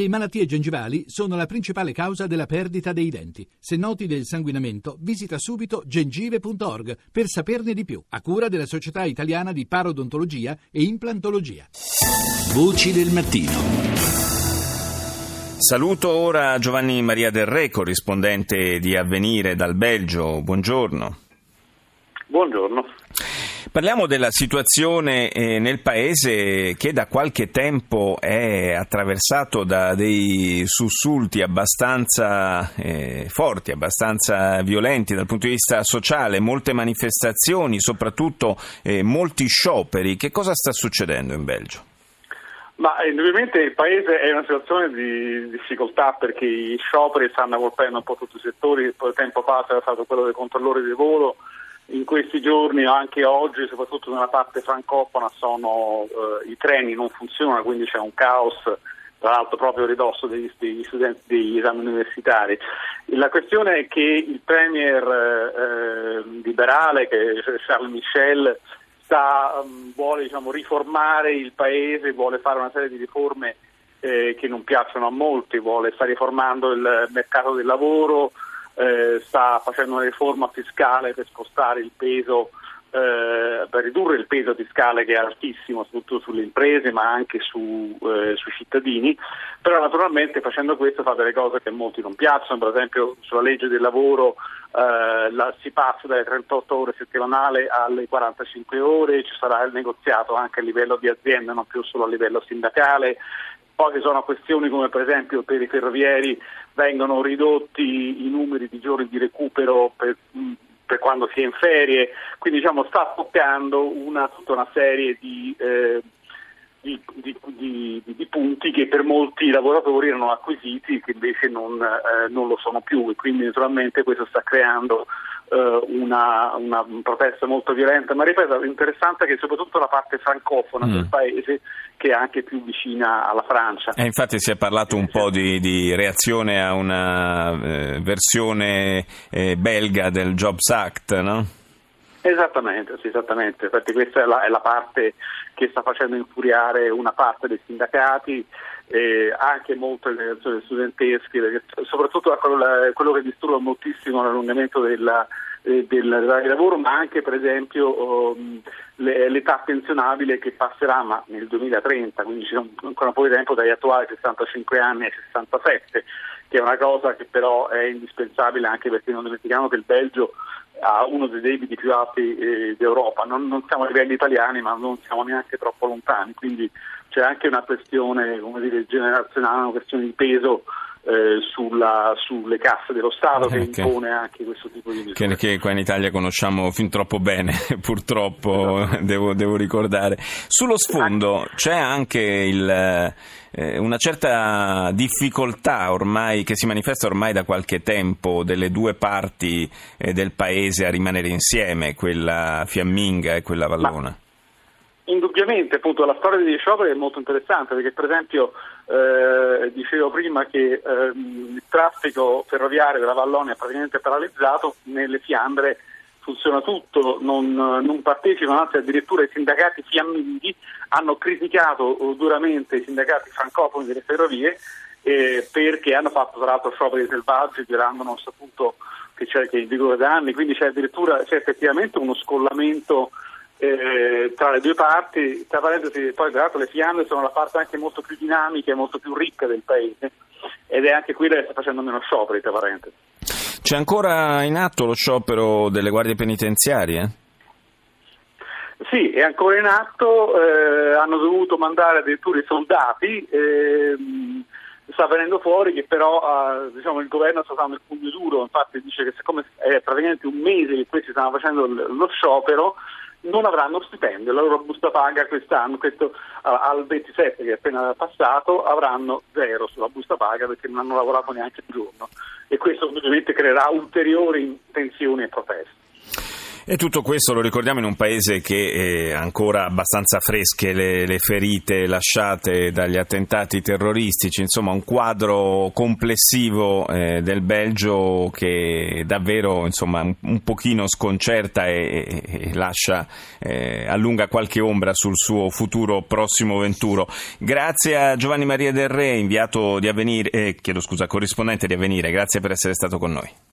Le malattie gengivali sono la principale causa della perdita dei denti. Se noti del sanguinamento, visita subito gengive.org per saperne di più, a cura della Società Italiana di Parodontologia e Implantologia. Voci del mattino. Saluto ora Giovanni Maria Del Re, corrispondente di Avvenire dal Belgio. Buongiorno. Buongiorno. Parliamo della situazione eh, nel paese che da qualche tempo è attraversato da dei sussulti abbastanza eh, forti, abbastanza violenti dal punto di vista sociale, molte manifestazioni, soprattutto eh, molti scioperi. Che cosa sta succedendo in Belgio? Ma indubbiamente il paese è in una situazione di difficoltà perché i scioperi stanno colpendo un po' tutti i settori, poi tempo fa c'era stato quello dei controllori di volo in questi giorni, anche oggi, soprattutto nella parte francofona, sono, eh, i treni non funzionano, quindi c'è un caos, tra l'altro proprio ridosso degli, degli studenti degli esami universitari. La questione è che il premier eh, liberale, Charles Michel, sta, um, vuole diciamo, riformare il paese, vuole fare una serie di riforme eh, che non piacciono a molti, vuole, sta riformando il mercato del lavoro, eh, sta facendo una riforma fiscale per spostare il peso, eh, per ridurre il peso fiscale che è altissimo, soprattutto sulle imprese ma anche su, eh, sui cittadini, però naturalmente facendo questo fa delle cose che a molti non piacciono, per esempio sulla legge del lavoro eh, la, si passa dalle 38 ore settimanali alle 45 ore, ci sarà il negoziato anche a livello di azienda, non più solo a livello sindacale. Poi ci sono questioni come per esempio per i ferrovieri vengono ridotti i numeri di giorni di recupero per, per quando si è in ferie, quindi diciamo, sta toccando una, tutta una serie di, eh, di, di, di, punti che per molti lavoratori erano acquisiti che invece non, eh, non lo sono più. E quindi naturalmente questo sta creando una, una, protesta molto violenta, ma ripeto, interessante che soprattutto la parte francofona mm. del paese che è anche più vicina alla Francia. E infatti si è parlato un po' di, di reazione a una eh, versione eh, belga del Jobs Act, no? Esattamente, sì, esattamente, infatti questa è la, è la, parte che sta facendo infuriare una parte dei sindacati, eh, anche molte organizzazioni studentesche, soprattutto quello, che disturba moltissimo l'allungamento della, eh, del, lavoro, ma anche per esempio um, le, l'età pensionabile che passerà ma nel 2030, quindi c'è ancora un po' di tempo dagli attuali 65 anni ai 67, che è una cosa che però è indispensabile anche perché non dimentichiamo che il Belgio ha uno dei debiti più alti eh, d'Europa, non, non, siamo a livelli italiani ma non siamo neanche troppo lontani, quindi c'è anche una questione dire, generazionale, una questione di peso eh, sulla, sulle casse dello Stato che, che impone anche questo tipo di misure. Che, che, qua in Italia conosciamo fin troppo bene, purtroppo esatto. devo, devo, ricordare. Sullo sfondo c'è anche il, eh, una certa difficoltà ormai che si manifesta ormai da qualche tempo delle due parti eh, del paese a rimanere insieme, quella fiamminga e quella vallona. Ma Indubbiamente, appunto, la storia degli scioperi è molto interessante perché, per esempio, eh, dicevo prima che eh, il traffico ferroviario della Vallonia è praticamente paralizzato, nelle Fiandre funziona tutto, non, non partecipano, anzi addirittura i sindacati fiamminghi hanno criticato duramente i sindacati francofoni delle ferrovie eh, perché hanno fatto tra l'altro scioperi selvaggi, violando non saputo che c'è che in vigore da anni, quindi c'è addirittura c'è effettivamente uno scollamento eh, tra le due parti, tra parentesi, poi tra l'altro le Fiandre sono la parte anche molto più dinamica e molto più ricca del paese ed è anche quella che sta facendo meno scioperi, tra parentesi. C'è ancora in atto lo sciopero delle guardie penitenziarie? Sì, è ancora in atto, eh, hanno dovuto mandare addirittura i soldati, eh, sta venendo fuori che però eh, diciamo, il governo sta usando il pugno duro, infatti dice che siccome è praticamente un mese che questi stanno facendo lo sciopero, non avranno stipendio, la loro busta paga quest'anno, questo al 27 che è appena passato, avranno zero sulla busta paga perché non hanno lavorato neanche un giorno e questo ovviamente creerà ulteriori tensioni e proteste. E tutto questo lo ricordiamo in un paese che ha ancora abbastanza fresche le, le, ferite lasciate dagli attentati terroristici, insomma un quadro complessivo eh, del Belgio che davvero insomma, un, un pochino sconcerta e, e lascia, eh, allunga qualche ombra sul suo futuro prossimo venturo. Grazie a Giovanni Maria Del Re, inviato di Avvenire, eh, chiedo scusa, corrispondente di Avvenire, grazie per essere stato con noi.